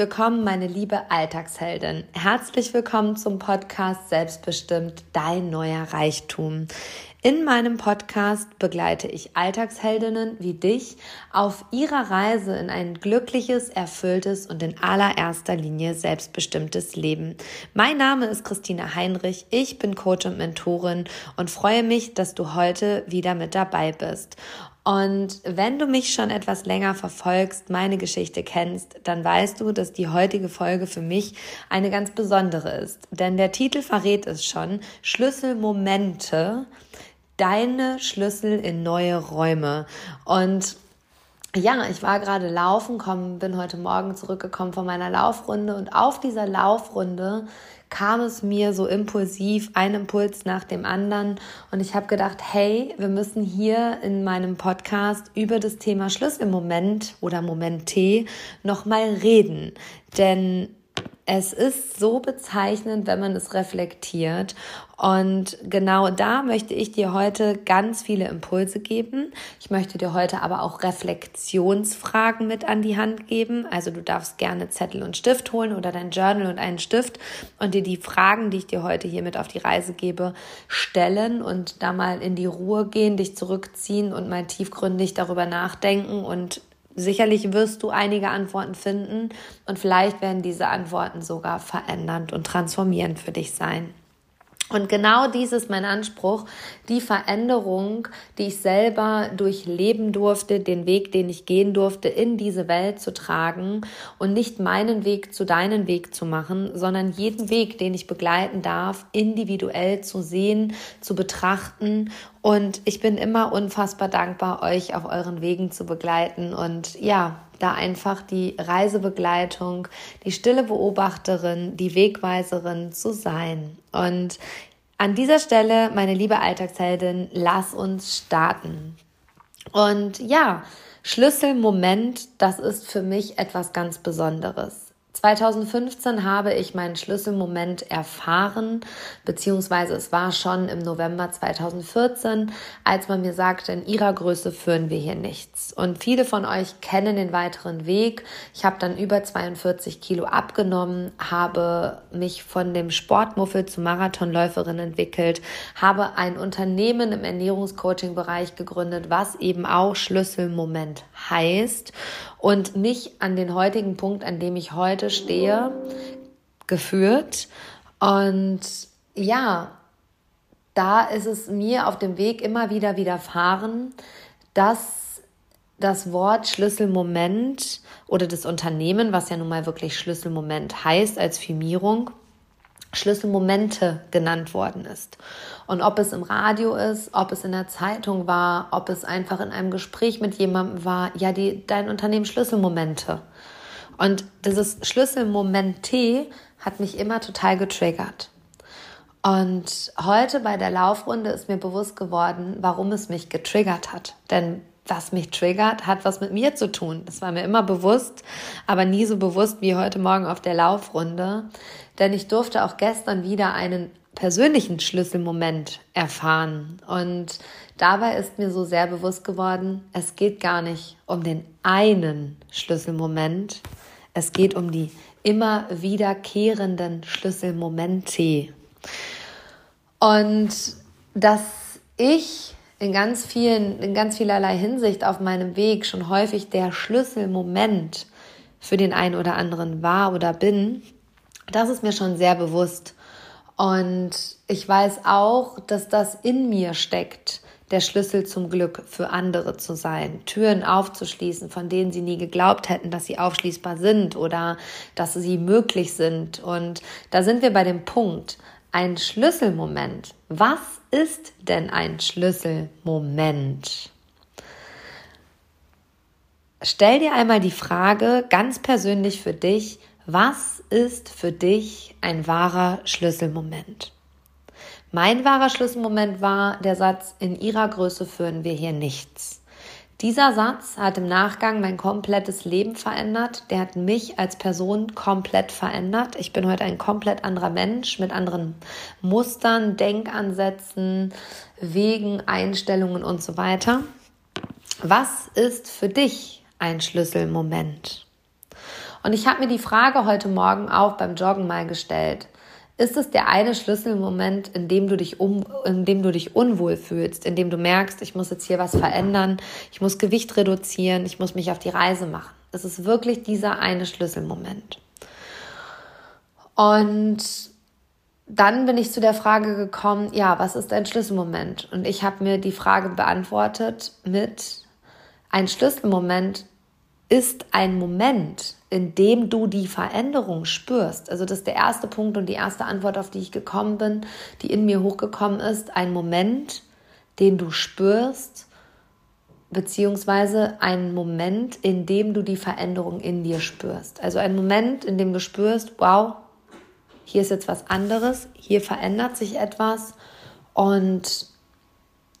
Willkommen, meine liebe Alltagsheldin. Herzlich willkommen zum Podcast Selbstbestimmt, dein neuer Reichtum. In meinem Podcast begleite ich Alltagsheldinnen wie dich auf ihrer Reise in ein glückliches, erfülltes und in allererster Linie selbstbestimmtes Leben. Mein Name ist Christina Heinrich, ich bin Coach und Mentorin und freue mich, dass du heute wieder mit dabei bist. Und wenn du mich schon etwas länger verfolgst, meine Geschichte kennst, dann weißt du, dass die heutige Folge für mich eine ganz besondere ist. Denn der Titel verrät es schon, Schlüsselmomente, deine Schlüssel in neue Räume. Und ja, ich war gerade laufen, komm, bin heute Morgen zurückgekommen von meiner Laufrunde und auf dieser Laufrunde kam es mir so impulsiv, ein Impuls nach dem anderen. Und ich habe gedacht, hey, wir müssen hier in meinem Podcast über das Thema Schlüsselmoment oder Moment T nochmal reden, denn es ist so bezeichnend, wenn man es reflektiert. Und genau da möchte ich dir heute ganz viele Impulse geben. Ich möchte dir heute aber auch Reflexionsfragen mit an die Hand geben. Also du darfst gerne Zettel und Stift holen oder dein Journal und einen Stift und dir die Fragen, die ich dir heute hier mit auf die Reise gebe, stellen und da mal in die Ruhe gehen, dich zurückziehen und mal tiefgründig darüber nachdenken und Sicherlich wirst du einige Antworten finden und vielleicht werden diese Antworten sogar verändernd und transformierend für dich sein. Und genau dies ist mein Anspruch, die Veränderung, die ich selber durchleben durfte, den Weg, den ich gehen durfte, in diese Welt zu tragen und nicht meinen Weg zu deinen Weg zu machen, sondern jeden Weg, den ich begleiten darf, individuell zu sehen, zu betrachten. Und ich bin immer unfassbar dankbar, euch auf euren Wegen zu begleiten und ja, da einfach die Reisebegleitung, die stille Beobachterin, die Wegweiserin zu sein. Und an dieser Stelle, meine liebe Alltagsheldin, lass uns starten. Und ja, Schlüsselmoment, das ist für mich etwas ganz Besonderes. 2015 habe ich meinen Schlüsselmoment erfahren, beziehungsweise es war schon im November 2014, als man mir sagte, in ihrer Größe führen wir hier nichts. Und viele von euch kennen den weiteren Weg. Ich habe dann über 42 Kilo abgenommen, habe mich von dem Sportmuffel zu Marathonläuferin entwickelt, habe ein Unternehmen im Ernährungscoaching-Bereich gegründet, was eben auch Schlüsselmoment heißt und mich an den heutigen Punkt, an dem ich heute stehe, geführt. Und ja, da ist es mir auf dem Weg immer wieder widerfahren, dass das Wort Schlüsselmoment oder das Unternehmen, was ja nun mal wirklich Schlüsselmoment heißt als Firmierung, Schlüsselmomente genannt worden ist. Und ob es im Radio ist, ob es in der Zeitung war, ob es einfach in einem Gespräch mit jemandem war, ja, die, dein Unternehmen Schlüsselmomente. Und dieses Schlüsselmoment T hat mich immer total getriggert. Und heute bei der Laufrunde ist mir bewusst geworden, warum es mich getriggert hat. Denn was mich triggert, hat was mit mir zu tun. Das war mir immer bewusst, aber nie so bewusst wie heute Morgen auf der Laufrunde. Denn ich durfte auch gestern wieder einen persönlichen Schlüsselmoment erfahren. Und dabei ist mir so sehr bewusst geworden, es geht gar nicht um den einen Schlüsselmoment, es geht um die immer wiederkehrenden Schlüsselmomente. Und dass ich in ganz vielen, in ganz vielerlei Hinsicht auf meinem Weg schon häufig der Schlüsselmoment für den einen oder anderen war oder bin, das ist mir schon sehr bewusst. Und ich weiß auch, dass das in mir steckt, der Schlüssel zum Glück für andere zu sein, Türen aufzuschließen, von denen sie nie geglaubt hätten, dass sie aufschließbar sind oder dass sie möglich sind. Und da sind wir bei dem Punkt, ein Schlüsselmoment. Was ist denn ein Schlüsselmoment? Stell dir einmal die Frage ganz persönlich für dich, was ist für dich ein wahrer Schlüsselmoment? Mein wahrer Schlüsselmoment war der Satz, in ihrer Größe führen wir hier nichts. Dieser Satz hat im Nachgang mein komplettes Leben verändert. Der hat mich als Person komplett verändert. Ich bin heute ein komplett anderer Mensch mit anderen Mustern, Denkansätzen, Wegen, Einstellungen und so weiter. Was ist für dich ein Schlüsselmoment? Und ich habe mir die Frage heute Morgen auch beim Joggen mal gestellt. Ist es der eine Schlüsselmoment, in dem du dich um, in dem du dich unwohl fühlst, in dem du merkst, ich muss jetzt hier was verändern, ich muss Gewicht reduzieren, ich muss mich auf die Reise machen? Es ist wirklich dieser eine Schlüsselmoment. Und dann bin ich zu der Frage gekommen, ja, was ist ein Schlüsselmoment? Und ich habe mir die Frage beantwortet mit, ein Schlüsselmoment ist ein Moment, in dem du die Veränderung spürst. Also das ist der erste Punkt und die erste Antwort, auf die ich gekommen bin, die in mir hochgekommen ist. Ein Moment, den du spürst, beziehungsweise ein Moment, in dem du die Veränderung in dir spürst. Also ein Moment, in dem du spürst, wow, hier ist jetzt was anderes, hier verändert sich etwas und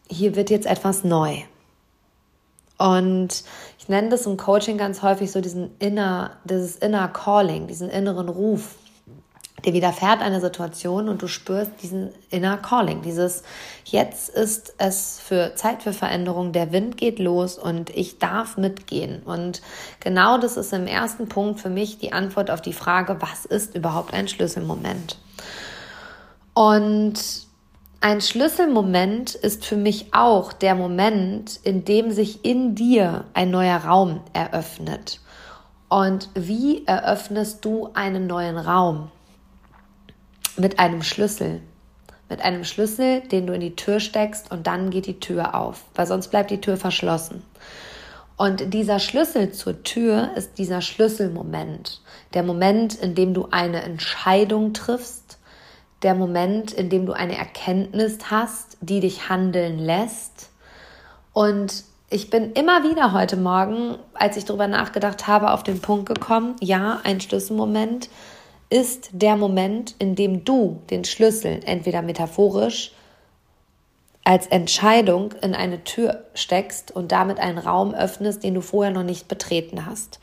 hier wird jetzt etwas neu. Und ich nenne das im Coaching ganz häufig so diesen inner, dieses inner Calling, diesen inneren Ruf. Dir widerfährt eine Situation und du spürst diesen inner Calling, dieses jetzt ist es für Zeit für Veränderung, der Wind geht los und ich darf mitgehen. Und genau das ist im ersten Punkt für mich die Antwort auf die Frage, was ist überhaupt ein Schlüsselmoment? Und ein Schlüsselmoment ist für mich auch der Moment, in dem sich in dir ein neuer Raum eröffnet. Und wie eröffnest du einen neuen Raum? Mit einem Schlüssel. Mit einem Schlüssel, den du in die Tür steckst und dann geht die Tür auf, weil sonst bleibt die Tür verschlossen. Und dieser Schlüssel zur Tür ist dieser Schlüsselmoment. Der Moment, in dem du eine Entscheidung triffst, der Moment, in dem du eine Erkenntnis hast, die dich handeln lässt. Und ich bin immer wieder heute Morgen, als ich darüber nachgedacht habe, auf den Punkt gekommen, ja, ein Schlüsselmoment ist der Moment, in dem du den Schlüssel entweder metaphorisch als Entscheidung in eine Tür steckst und damit einen Raum öffnest, den du vorher noch nicht betreten hast.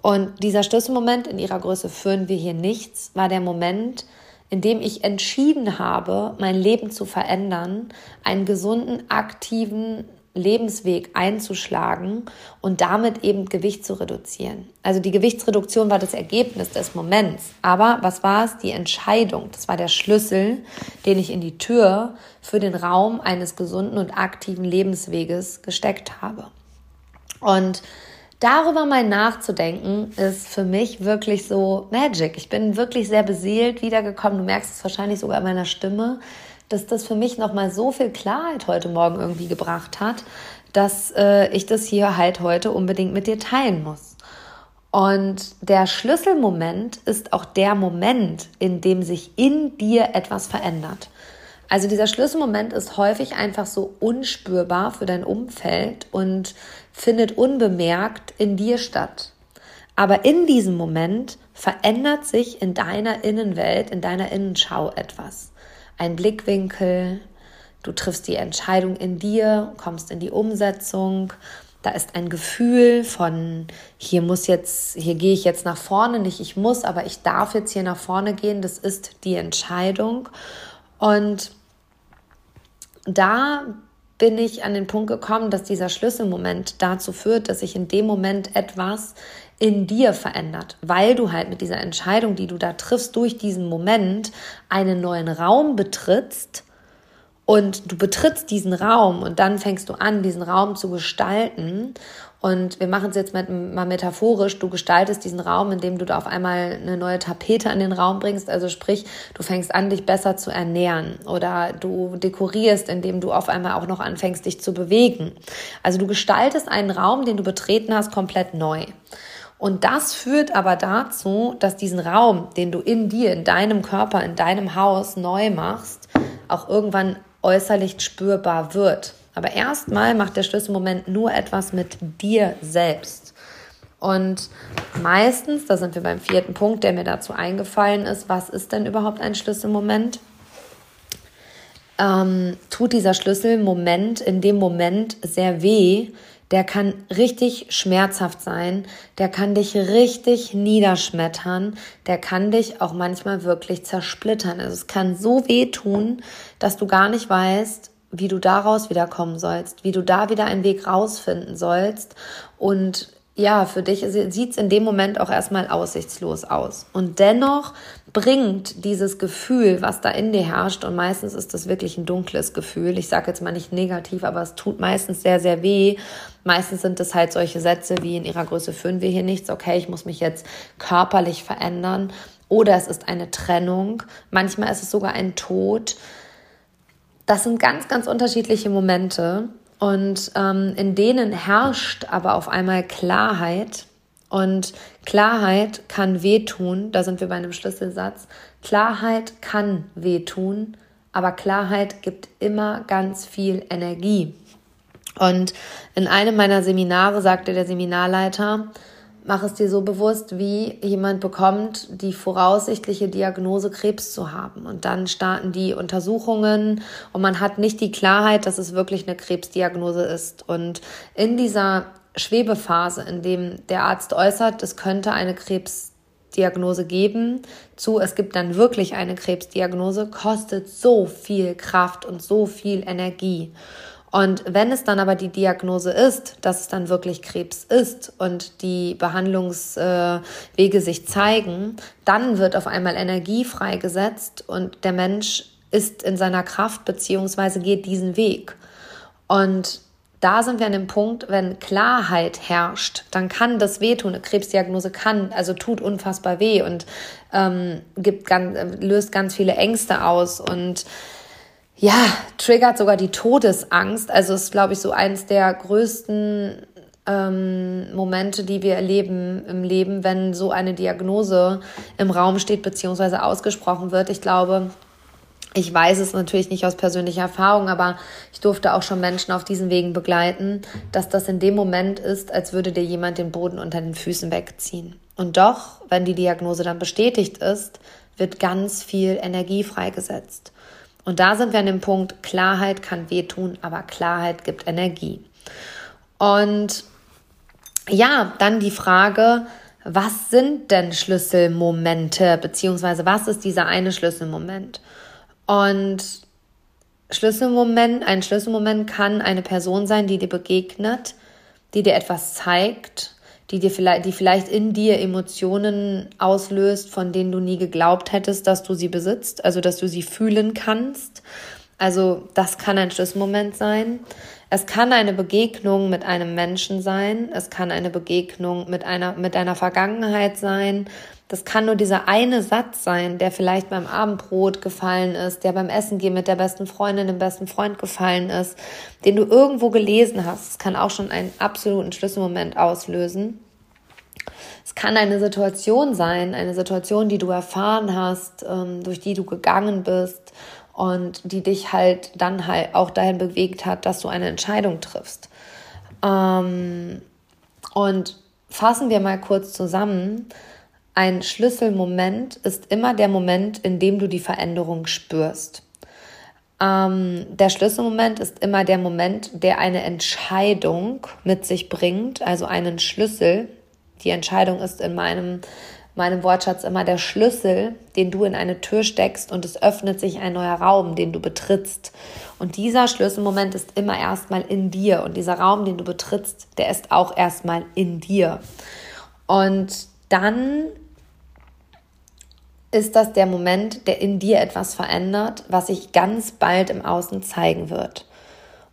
Und dieser Schlüsselmoment in ihrer Größe führen wir hier nichts, war der Moment, in dem ich entschieden habe, mein Leben zu verändern, einen gesunden, aktiven Lebensweg einzuschlagen und damit eben Gewicht zu reduzieren. Also die Gewichtsreduktion war das Ergebnis des Moments. Aber was war es? Die Entscheidung. Das war der Schlüssel, den ich in die Tür für den Raum eines gesunden und aktiven Lebensweges gesteckt habe. Und darüber mal nachzudenken, ist für mich wirklich so Magic. Ich bin wirklich sehr beseelt wiedergekommen. Du merkst es wahrscheinlich sogar in meiner Stimme, dass das für mich nochmal so viel Klarheit heute Morgen irgendwie gebracht hat, dass äh, ich das hier halt heute unbedingt mit dir teilen muss. Und der Schlüsselmoment ist auch der Moment, in dem sich in dir etwas verändert. Also dieser Schlüsselmoment ist häufig einfach so unspürbar für dein Umfeld und findet unbemerkt in dir statt. Aber in diesem Moment verändert sich in deiner Innenwelt, in deiner Innenschau etwas. Ein Blickwinkel, du triffst die Entscheidung in dir, kommst in die Umsetzung. Da ist ein Gefühl von, hier muss jetzt, hier gehe ich jetzt nach vorne, nicht ich muss, aber ich darf jetzt hier nach vorne gehen. Das ist die Entscheidung. Und da bin ich an den Punkt gekommen, dass dieser Schlüsselmoment dazu führt, dass sich in dem Moment etwas in dir verändert, weil du halt mit dieser Entscheidung, die du da triffst, durch diesen Moment einen neuen Raum betrittst und du betrittst diesen Raum und dann fängst du an, diesen Raum zu gestalten und wir machen es jetzt mal metaphorisch. Du gestaltest diesen Raum, indem du da auf einmal eine neue Tapete an den Raum bringst. Also sprich, du fängst an, dich besser zu ernähren oder du dekorierst, indem du auf einmal auch noch anfängst, dich zu bewegen. Also du gestaltest einen Raum, den du betreten hast, komplett neu. Und das führt aber dazu, dass diesen Raum, den du in dir, in deinem Körper, in deinem Haus neu machst, auch irgendwann äußerlich spürbar wird. Aber erstmal macht der Schlüsselmoment nur etwas mit dir selbst. Und meistens, da sind wir beim vierten Punkt, der mir dazu eingefallen ist, was ist denn überhaupt ein Schlüsselmoment? Ähm, tut dieser Schlüsselmoment in dem Moment sehr weh, der kann richtig schmerzhaft sein, der kann dich richtig niederschmettern, der kann dich auch manchmal wirklich zersplittern. Also es kann so weh tun, dass du gar nicht weißt, wie du daraus wiederkommen sollst, wie du da wieder einen Weg rausfinden sollst. Und ja, für dich sieht es in dem Moment auch erstmal aussichtslos aus. Und dennoch bringt dieses Gefühl, was da in dir herrscht, und meistens ist das wirklich ein dunkles Gefühl, ich sage jetzt mal nicht negativ, aber es tut meistens sehr, sehr weh. Meistens sind es halt solche Sätze wie in ihrer Größe führen wir hier nichts, okay, ich muss mich jetzt körperlich verändern. Oder es ist eine Trennung, manchmal ist es sogar ein Tod. Das sind ganz, ganz unterschiedliche Momente. Und ähm, in denen herrscht aber auf einmal Klarheit. Und Klarheit kann wehtun, da sind wir bei einem Schlüsselsatz. Klarheit kann wehtun, aber Klarheit gibt immer ganz viel Energie. Und in einem meiner Seminare sagte der Seminarleiter, mach es dir so bewusst, wie jemand bekommt die voraussichtliche Diagnose, Krebs zu haben. Und dann starten die Untersuchungen und man hat nicht die Klarheit, dass es wirklich eine Krebsdiagnose ist. Und in dieser Schwebephase, in dem der Arzt äußert, es könnte eine Krebsdiagnose geben, zu es gibt dann wirklich eine Krebsdiagnose, kostet so viel Kraft und so viel Energie. Und wenn es dann aber die Diagnose ist, dass es dann wirklich Krebs ist und die Behandlungswege sich zeigen, dann wird auf einmal Energie freigesetzt und der Mensch ist in seiner Kraft beziehungsweise geht diesen Weg. Und da sind wir an dem Punkt, wenn Klarheit herrscht, dann kann das wehtun. Eine Krebsdiagnose kann, also tut unfassbar weh und ähm, gibt ganz, löst ganz viele Ängste aus und ja, triggert sogar die Todesangst. Also ist, glaube ich, so eins der größten ähm, Momente, die wir erleben im Leben, wenn so eine Diagnose im Raum steht beziehungsweise ausgesprochen wird. Ich glaube, ich weiß es natürlich nicht aus persönlicher Erfahrung, aber ich durfte auch schon Menschen auf diesen Wegen begleiten, dass das in dem Moment ist, als würde dir jemand den Boden unter den Füßen wegziehen. Und doch, wenn die Diagnose dann bestätigt ist, wird ganz viel Energie freigesetzt. Und da sind wir an dem Punkt, Klarheit kann wehtun, aber Klarheit gibt Energie. Und ja, dann die Frage, was sind denn Schlüsselmomente, beziehungsweise was ist dieser eine Schlüsselmoment? Und Schlüsselmoment, ein Schlüsselmoment kann eine Person sein, die dir begegnet, die dir etwas zeigt, die dir vielleicht, die vielleicht in dir Emotionen auslöst, von denen du nie geglaubt hättest, dass du sie besitzt, also dass du sie fühlen kannst. Also das kann ein Schlüsselmoment sein. Es kann eine Begegnung mit einem Menschen sein. Es kann eine Begegnung mit einer, mit einer Vergangenheit sein. Das kann nur dieser eine Satz sein, der vielleicht beim Abendbrot gefallen ist, der beim Essen gehen mit der besten Freundin, dem besten Freund gefallen ist, den du irgendwo gelesen hast. Es kann auch schon einen absoluten Schlüsselmoment auslösen. Es kann eine Situation sein, eine Situation, die du erfahren hast, ähm, durch die du gegangen bist und die dich halt dann halt auch dahin bewegt hat, dass du eine Entscheidung triffst. Ähm, und fassen wir mal kurz zusammen ein Schlüsselmoment ist immer der Moment, in dem du die Veränderung spürst. Ähm, der Schlüsselmoment ist immer der Moment, der eine Entscheidung mit sich bringt, also einen Schlüssel. Die Entscheidung ist in meinem, meinem Wortschatz immer der Schlüssel, den du in eine Tür steckst und es öffnet sich ein neuer Raum, den du betrittst. Und dieser Schlüsselmoment ist immer erstmal in dir und dieser Raum, den du betrittst, der ist auch erstmal in dir. Und dann ist das der Moment, der in dir etwas verändert, was sich ganz bald im Außen zeigen wird.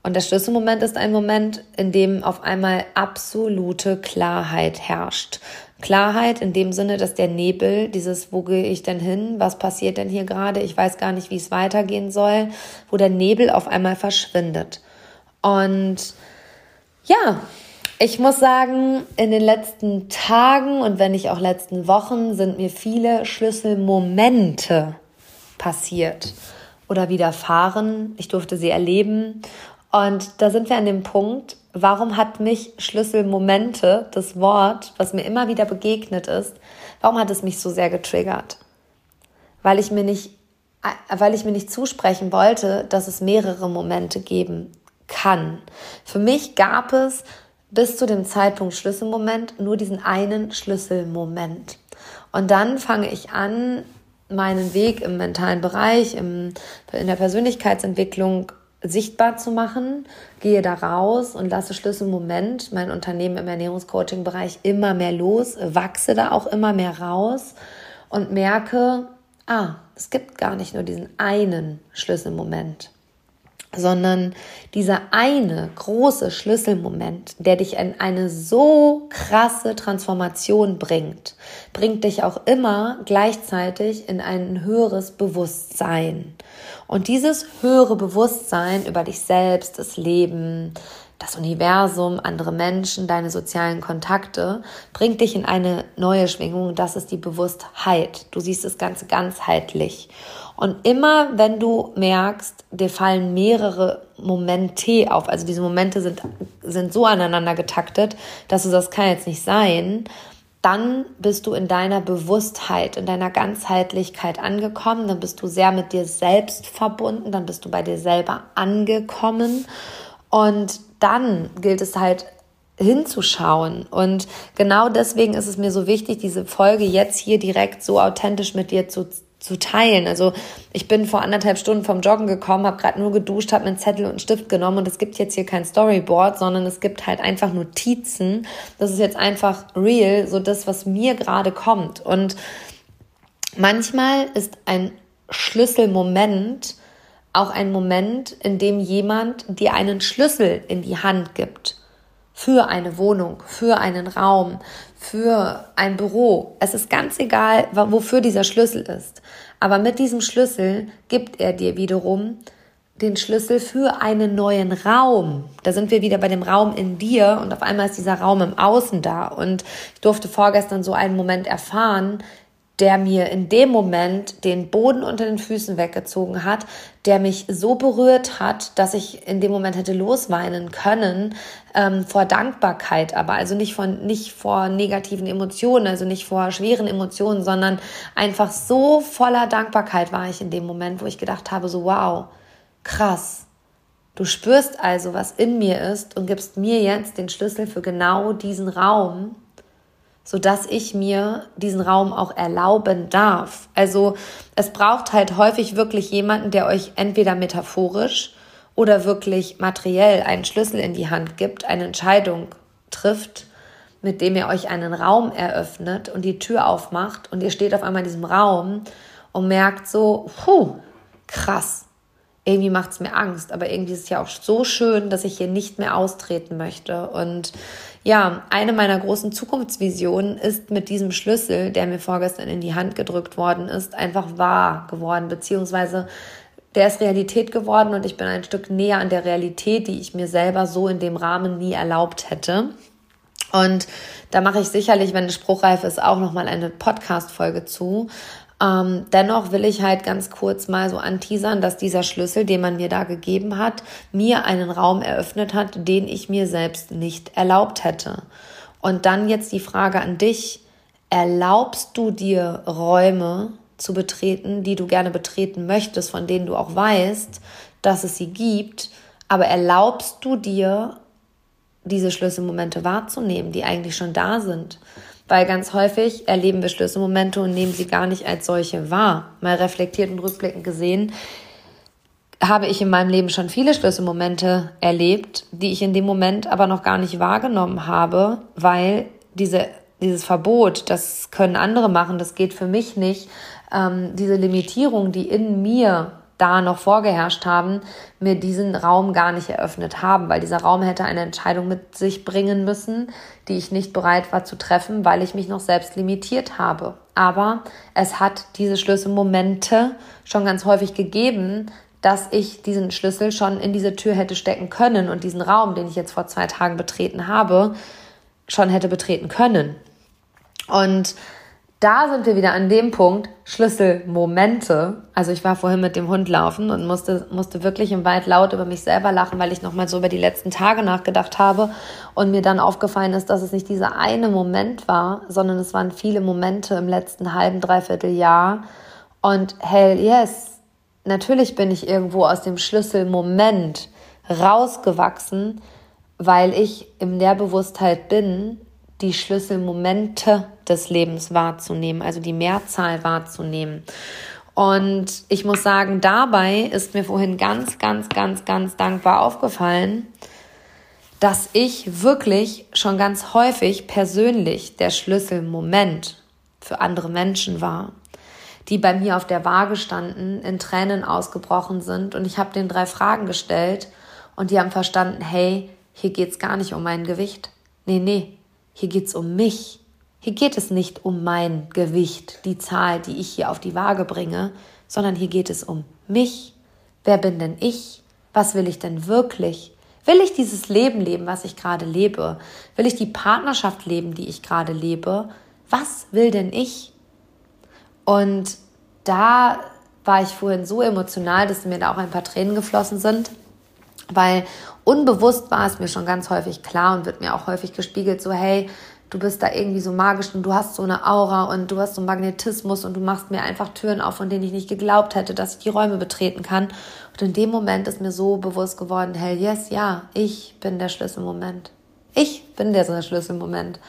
Und der Schlüsselmoment ist ein Moment, in dem auf einmal absolute Klarheit herrscht. Klarheit in dem Sinne, dass der Nebel, dieses, wo gehe ich denn hin, was passiert denn hier gerade, ich weiß gar nicht, wie es weitergehen soll, wo der Nebel auf einmal verschwindet. Und ja, ich muss sagen, in den letzten Tagen und wenn nicht auch letzten Wochen sind mir viele Schlüsselmomente passiert oder widerfahren. Ich durfte sie erleben. Und da sind wir an dem Punkt, warum hat mich Schlüsselmomente, das Wort, was mir immer wieder begegnet ist, warum hat es mich so sehr getriggert? Weil ich mir nicht, weil ich mir nicht zusprechen wollte, dass es mehrere Momente geben kann. Für mich gab es bis zu dem Zeitpunkt Schlüsselmoment nur diesen einen Schlüsselmoment. Und dann fange ich an, meinen Weg im mentalen Bereich, im, in der Persönlichkeitsentwicklung sichtbar zu machen, gehe da raus und lasse Schlüsselmoment, mein Unternehmen im Ernährungscoaching-Bereich immer mehr los, wachse da auch immer mehr raus und merke, ah, es gibt gar nicht nur diesen einen Schlüsselmoment sondern dieser eine große Schlüsselmoment, der dich in eine so krasse Transformation bringt, bringt dich auch immer gleichzeitig in ein höheres Bewusstsein. Und dieses höhere Bewusstsein über dich selbst, das Leben, das Universum, andere Menschen, deine sozialen Kontakte, bringt dich in eine neue Schwingung. Das ist die Bewusstheit. Du siehst das Ganze ganzheitlich. Und immer, wenn du merkst, dir fallen mehrere Momente auf, also diese Momente sind, sind so aneinander getaktet, dass du das kann jetzt nicht sein, dann bist du in deiner Bewusstheit, in deiner Ganzheitlichkeit angekommen, dann bist du sehr mit dir selbst verbunden, dann bist du bei dir selber angekommen und dann gilt es halt hinzuschauen. Und genau deswegen ist es mir so wichtig, diese Folge jetzt hier direkt so authentisch mit dir zu zu teilen. Also ich bin vor anderthalb Stunden vom Joggen gekommen, habe gerade nur geduscht, habe einen Zettel und einen Stift genommen und es gibt jetzt hier kein Storyboard, sondern es gibt halt einfach Notizen. Das ist jetzt einfach real, so das, was mir gerade kommt. Und manchmal ist ein Schlüsselmoment auch ein Moment, in dem jemand dir einen Schlüssel in die Hand gibt für eine Wohnung, für einen Raum, für ein Büro. Es ist ganz egal, wofür dieser Schlüssel ist. Aber mit diesem Schlüssel gibt er dir wiederum den Schlüssel für einen neuen Raum. Da sind wir wieder bei dem Raum in dir und auf einmal ist dieser Raum im Außen da. Und ich durfte vorgestern so einen Moment erfahren, der mir in dem Moment den Boden unter den Füßen weggezogen hat, der mich so berührt hat, dass ich in dem Moment hätte losweinen können ähm, vor Dankbarkeit, aber also nicht von nicht vor negativen Emotionen, also nicht vor schweren Emotionen, sondern einfach so voller Dankbarkeit war ich in dem Moment, wo ich gedacht habe, so wow, krass. Du spürst also, was in mir ist und gibst mir jetzt den Schlüssel für genau diesen Raum so dass ich mir diesen Raum auch erlauben darf. Also es braucht halt häufig wirklich jemanden, der euch entweder metaphorisch oder wirklich materiell einen Schlüssel in die Hand gibt, eine Entscheidung trifft, mit dem ihr euch einen Raum eröffnet und die Tür aufmacht und ihr steht auf einmal in diesem Raum und merkt so, puh, krass, irgendwie macht es mir Angst, aber irgendwie ist es ja auch so schön, dass ich hier nicht mehr austreten möchte. Und ja, eine meiner großen Zukunftsvisionen ist mit diesem Schlüssel, der mir vorgestern in die Hand gedrückt worden ist, einfach wahr geworden, beziehungsweise der ist Realität geworden und ich bin ein Stück näher an der Realität, die ich mir selber so in dem Rahmen nie erlaubt hätte. Und da mache ich sicherlich, wenn es spruchreif ist, auch nochmal eine Podcast-Folge zu. Ähm, dennoch will ich halt ganz kurz mal so anteasern, dass dieser Schlüssel, den man mir da gegeben hat, mir einen Raum eröffnet hat, den ich mir selbst nicht erlaubt hätte. Und dann jetzt die Frage an dich, erlaubst du dir Räume zu betreten, die du gerne betreten möchtest, von denen du auch weißt, dass es sie gibt, aber erlaubst du dir, diese Schlüsselmomente wahrzunehmen, die eigentlich schon da sind? Weil ganz häufig erleben wir Schlüsselmomente und nehmen sie gar nicht als solche wahr. Mal reflektiert und rückblickend gesehen, habe ich in meinem Leben schon viele Schlüsselmomente erlebt, die ich in dem Moment aber noch gar nicht wahrgenommen habe, weil diese, dieses Verbot, das können andere machen, das geht für mich nicht, ähm, diese Limitierung, die in mir da noch vorgeherrscht haben, mir diesen Raum gar nicht eröffnet haben, weil dieser Raum hätte eine Entscheidung mit sich bringen müssen, die ich nicht bereit war zu treffen, weil ich mich noch selbst limitiert habe. Aber es hat diese Schlüsselmomente schon ganz häufig gegeben, dass ich diesen Schlüssel schon in diese Tür hätte stecken können und diesen Raum, den ich jetzt vor zwei Tagen betreten habe, schon hätte betreten können. Und da sind wir wieder an dem Punkt, Schlüsselmomente. Also ich war vorhin mit dem Hund laufen und musste, musste wirklich im Wald laut über mich selber lachen, weil ich nochmal so über die letzten Tage nachgedacht habe und mir dann aufgefallen ist, dass es nicht dieser eine Moment war, sondern es waren viele Momente im letzten halben, dreiviertel Jahr. Und hell yes, natürlich bin ich irgendwo aus dem Schlüsselmoment rausgewachsen, weil ich in der Bewusstheit bin, die Schlüsselmomente des Lebens wahrzunehmen, also die Mehrzahl wahrzunehmen. Und ich muss sagen, dabei ist mir vorhin ganz, ganz, ganz, ganz dankbar aufgefallen, dass ich wirklich schon ganz häufig persönlich der Schlüsselmoment für andere Menschen war, die bei mir auf der Waage standen, in Tränen ausgebrochen sind und ich habe den drei Fragen gestellt und die haben verstanden, hey, hier geht's gar nicht um mein Gewicht. Nee, nee, hier geht's um mich. Hier geht es nicht um mein Gewicht, die Zahl, die ich hier auf die Waage bringe, sondern hier geht es um mich. Wer bin denn ich? Was will ich denn wirklich? Will ich dieses Leben leben, was ich gerade lebe? Will ich die Partnerschaft leben, die ich gerade lebe? Was will denn ich? Und da war ich vorhin so emotional, dass mir da auch ein paar Tränen geflossen sind, weil unbewusst war es mir schon ganz häufig klar und wird mir auch häufig gespiegelt, so hey, du bist da irgendwie so magisch und du hast so eine Aura und du hast so einen Magnetismus und du machst mir einfach Türen auf, von denen ich nicht geglaubt hätte, dass ich die Räume betreten kann. Und in dem Moment ist mir so bewusst geworden, hell yes, ja, ich bin der Schlüsselmoment. Ich bin der Schlüsselmoment.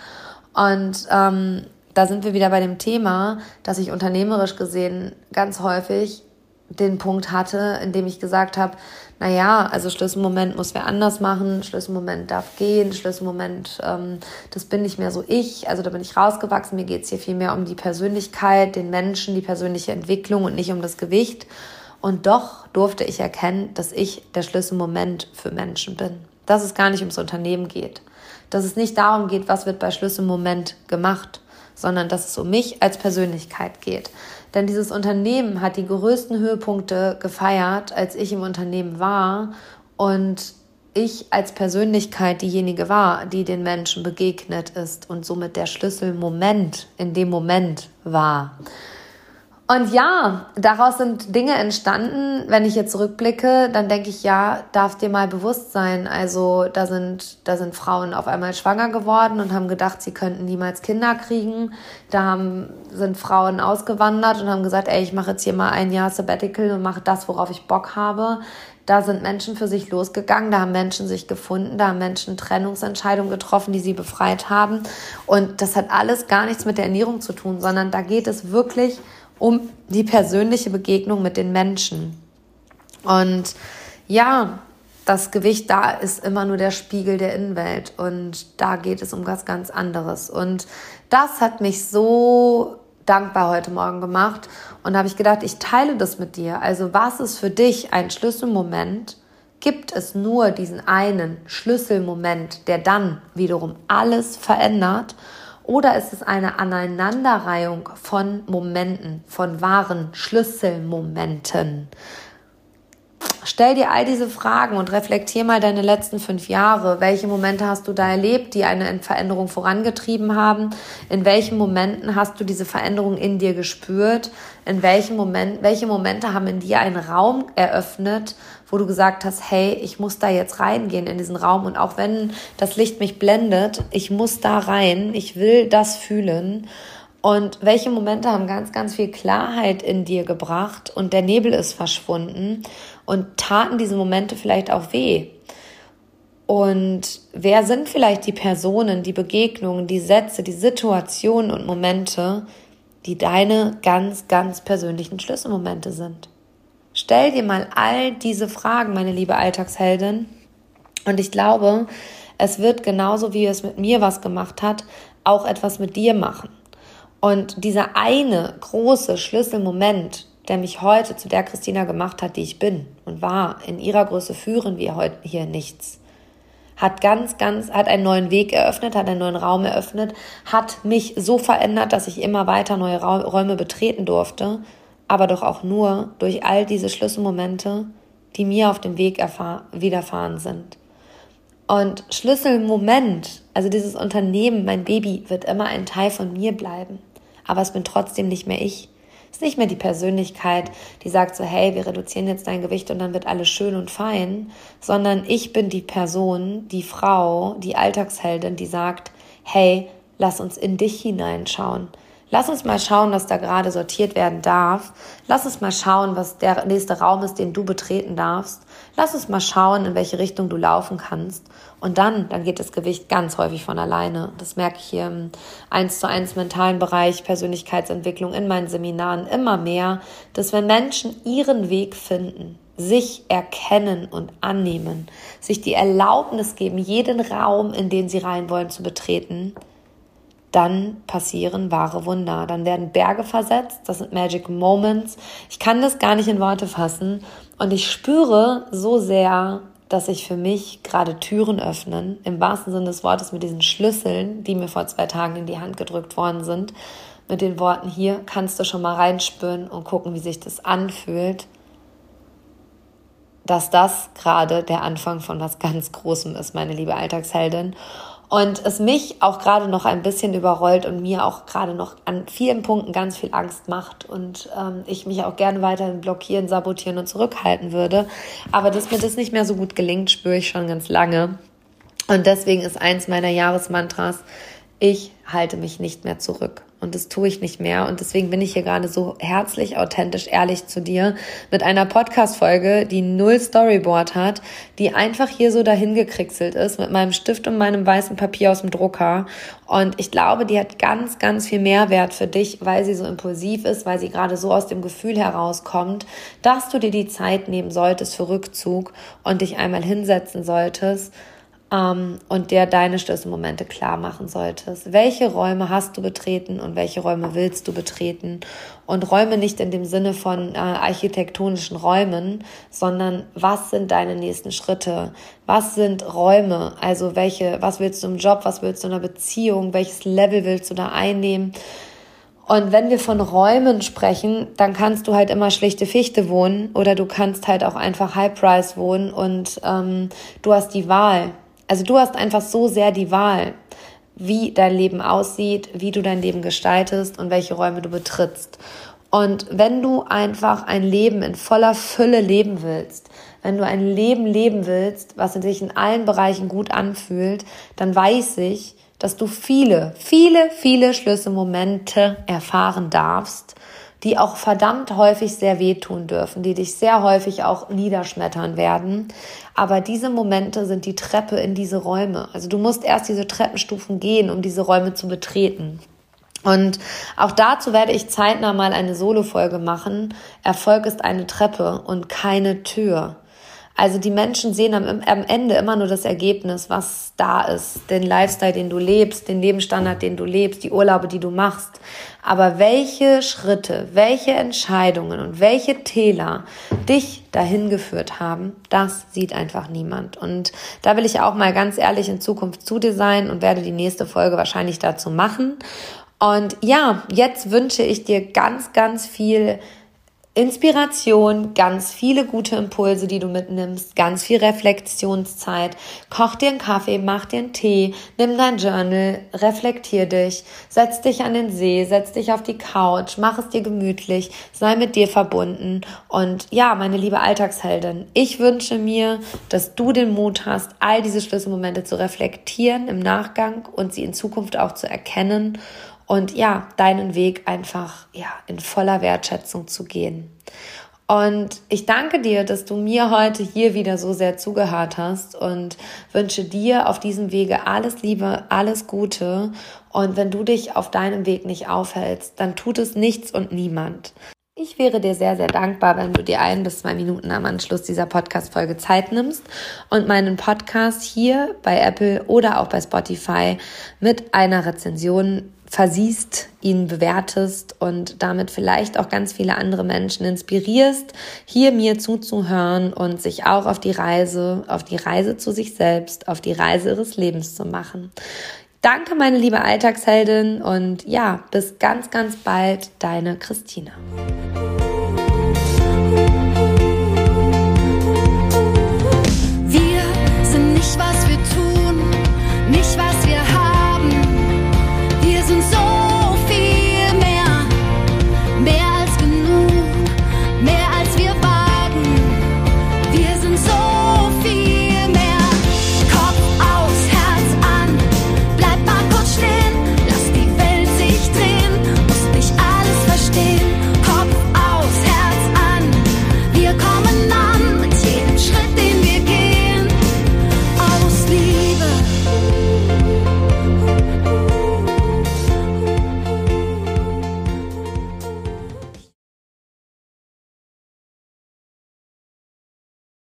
Und ähm, da sind wir wieder bei dem Thema, dass ich unternehmerisch gesehen ganz häufig den Punkt hatte, in dem ich gesagt habe, naja, also Schlüsselmoment muss wer anders machen, Schlüsselmoment darf gehen, Schlüsselmoment, ähm, das bin nicht mehr so ich, also da bin ich rausgewachsen, mir geht's hier viel mehr um die Persönlichkeit, den Menschen, die persönliche Entwicklung und nicht um das Gewicht. Und doch durfte ich erkennen, dass ich der Schlüsselmoment für Menschen bin. Dass es gar nicht ums Unternehmen geht. Dass es nicht darum geht, was wird bei Schlüsselmoment gemacht, sondern dass es um mich als Persönlichkeit geht. Denn dieses Unternehmen hat die größten Höhepunkte gefeiert, als ich im Unternehmen war und ich als Persönlichkeit diejenige war, die den Menschen begegnet ist und somit der Schlüsselmoment in dem Moment war. Und ja, daraus sind Dinge entstanden. Wenn ich jetzt zurückblicke, dann denke ich, ja, darf dir mal bewusst sein. Also da sind, da sind Frauen auf einmal schwanger geworden und haben gedacht, sie könnten niemals Kinder kriegen. Da haben, sind Frauen ausgewandert und haben gesagt, ey, ich mache jetzt hier mal ein Jahr Sabbatical und mache das, worauf ich Bock habe. Da sind Menschen für sich losgegangen, da haben Menschen sich gefunden, da haben Menschen Trennungsentscheidungen getroffen, die sie befreit haben. Und das hat alles gar nichts mit der Ernährung zu tun, sondern da geht es wirklich um die persönliche Begegnung mit den Menschen. Und ja, das Gewicht da ist immer nur der Spiegel der Innenwelt und da geht es um was ganz anderes. Und das hat mich so dankbar heute Morgen gemacht und habe ich gedacht, ich teile das mit dir. Also was ist für dich ein Schlüsselmoment? Gibt es nur diesen einen Schlüsselmoment, der dann wiederum alles verändert? Oder ist es eine Aneinanderreihung von Momenten, von wahren Schlüsselmomenten? Stell dir all diese Fragen und reflektier mal deine letzten fünf Jahre. Welche Momente hast du da erlebt, die eine Veränderung vorangetrieben haben? In welchen Momenten hast du diese Veränderung in dir gespürt? In welchen Momenten, welche Momente haben in dir einen Raum eröffnet, wo du gesagt hast, hey, ich muss da jetzt reingehen in diesen Raum und auch wenn das Licht mich blendet, ich muss da rein, ich will das fühlen. Und welche Momente haben ganz, ganz viel Klarheit in dir gebracht und der Nebel ist verschwunden und taten diese Momente vielleicht auch weh? Und wer sind vielleicht die Personen, die Begegnungen, die Sätze, die Situationen und Momente, die deine ganz, ganz persönlichen Schlüsselmomente sind? Stell dir mal all diese Fragen, meine liebe Alltagsheldin. Und ich glaube, es wird genauso wie es mit mir was gemacht hat, auch etwas mit dir machen. Und dieser eine große Schlüsselmoment, der mich heute zu der Christina gemacht hat, die ich bin und war, in ihrer Größe führen wir heute hier nichts. Hat ganz, ganz, hat einen neuen Weg eröffnet, hat einen neuen Raum eröffnet, hat mich so verändert, dass ich immer weiter neue Räume betreten durfte aber doch auch nur durch all diese Schlüsselmomente, die mir auf dem Weg widerfahren sind. Und Schlüsselmoment, also dieses Unternehmen, mein Baby, wird immer ein Teil von mir bleiben. Aber es bin trotzdem nicht mehr ich. Es ist nicht mehr die Persönlichkeit, die sagt so, hey, wir reduzieren jetzt dein Gewicht und dann wird alles schön und fein, sondern ich bin die Person, die Frau, die Alltagsheldin, die sagt, hey, lass uns in dich hineinschauen. Lass uns mal schauen, was da gerade sortiert werden darf. Lass uns mal schauen, was der nächste Raum ist, den du betreten darfst. Lass uns mal schauen, in welche Richtung du laufen kannst. Und dann, dann geht das Gewicht ganz häufig von alleine. Das merke ich hier im 1 zu 1 mentalen Bereich, Persönlichkeitsentwicklung in meinen Seminaren immer mehr, dass wenn Menschen ihren Weg finden, sich erkennen und annehmen, sich die Erlaubnis geben, jeden Raum, in den sie rein wollen, zu betreten, dann passieren wahre Wunder. Dann werden Berge versetzt, das sind Magic Moments. Ich kann das gar nicht in Worte fassen. Und ich spüre so sehr, dass sich für mich gerade Türen öffnen, im wahrsten Sinne des Wortes mit diesen Schlüsseln, die mir vor zwei Tagen in die Hand gedrückt worden sind, mit den Worten hier kannst du schon mal reinspüren und gucken, wie sich das anfühlt, dass das gerade der Anfang von was ganz Großem ist, meine liebe Alltagsheldin und es mich auch gerade noch ein bisschen überrollt und mir auch gerade noch an vielen Punkten ganz viel Angst macht und ähm, ich mich auch gerne weiterhin blockieren, sabotieren und zurückhalten würde. Aber dass mir das nicht mehr so gut gelingt, spüre ich schon ganz lange. Und deswegen ist eins meiner Jahresmantras, ich halte mich nicht mehr zurück und das tue ich nicht mehr. Und deswegen bin ich hier gerade so herzlich, authentisch, ehrlich zu dir mit einer Podcast-Folge, die null Storyboard hat, die einfach hier so dahin gekriegselt ist mit meinem Stift und meinem weißen Papier aus dem Drucker. Und ich glaube, die hat ganz, ganz viel Mehrwert für dich, weil sie so impulsiv ist, weil sie gerade so aus dem Gefühl herauskommt, dass du dir die Zeit nehmen solltest für Rückzug und dich einmal hinsetzen solltest ähm, und der deine Schlüsselmomente klar machen solltest. Welche Räume hast du betreten und welche Räume willst du betreten? Und Räume nicht in dem Sinne von äh, architektonischen Räumen, sondern was sind deine nächsten Schritte? Was sind Räume? Also welche, was willst du im Job? Was willst du in einer Beziehung? Welches Level willst du da einnehmen? Und wenn wir von Räumen sprechen, dann kannst du halt immer schlichte Fichte wohnen oder du kannst halt auch einfach High Price wohnen und ähm, du hast die Wahl. Also du hast einfach so sehr die Wahl, wie dein Leben aussieht, wie du dein Leben gestaltest und welche Räume du betrittst. Und wenn du einfach ein Leben in voller Fülle leben willst, wenn du ein Leben leben willst, was sich in allen Bereichen gut anfühlt, dann weiß ich, dass du viele, viele, viele Schlüsselmomente erfahren darfst, die auch verdammt häufig sehr wehtun dürfen, die dich sehr häufig auch niederschmettern werden. Aber diese Momente sind die Treppe in diese Räume. Also du musst erst diese Treppenstufen gehen, um diese Räume zu betreten. Und auch dazu werde ich zeitnah mal eine Solo-Folge machen. Erfolg ist eine Treppe und keine Tür. Also die Menschen sehen am, am, Ende immer nur das Ergebnis, was da ist, den Lifestyle, den du lebst, den Lebensstandard, den du lebst, die Urlaube, die du machst. Aber welche Schritte, welche Entscheidungen und welche Täler dich dahin geführt haben, das sieht einfach niemand. Und da will ich auch mal ganz ehrlich in Zukunft zu dir sein und werde die nächste Folge wahrscheinlich dazu machen. Und ja, jetzt wünsche ich dir ganz, ganz viel Inspiration, ganz viele gute Impulse, die du mitnimmst, ganz viel Reflexionszeit. Koch dir einen Kaffee, mach dir einen Tee, nimm dein Journal, reflektier dich, setz dich an den See, setz dich auf die Couch, mach es dir gemütlich, sei mit dir verbunden. Und ja, meine liebe Alltagsheldin, ich wünsche mir, dass du den Mut hast, all diese Schlüsselmomente zu reflektieren im Nachgang und sie in Zukunft auch zu erkennen und ja, deinen Weg einfach ja in voller Wertschätzung zu gehen. Und ich danke dir, dass du mir heute hier wieder so sehr zugehört hast und wünsche dir auf diesem Wege alles Liebe, alles Gute. Und wenn du dich auf deinem Weg nicht aufhältst, dann tut es nichts und niemand. Ich wäre dir sehr, sehr dankbar, wenn du dir ein bis zwei Minuten am Anschluss dieser Podcast-Folge Zeit nimmst und meinen Podcast hier bei Apple oder auch bei Spotify mit einer Rezension versiehst, ihn bewertest und damit vielleicht auch ganz viele andere Menschen inspirierst, hier mir zuzuhören und sich auch auf die Reise, auf die Reise zu sich selbst, auf die Reise ihres Lebens zu machen. Danke, meine liebe Alltagsheldin und ja, bis ganz, ganz bald, deine Christina.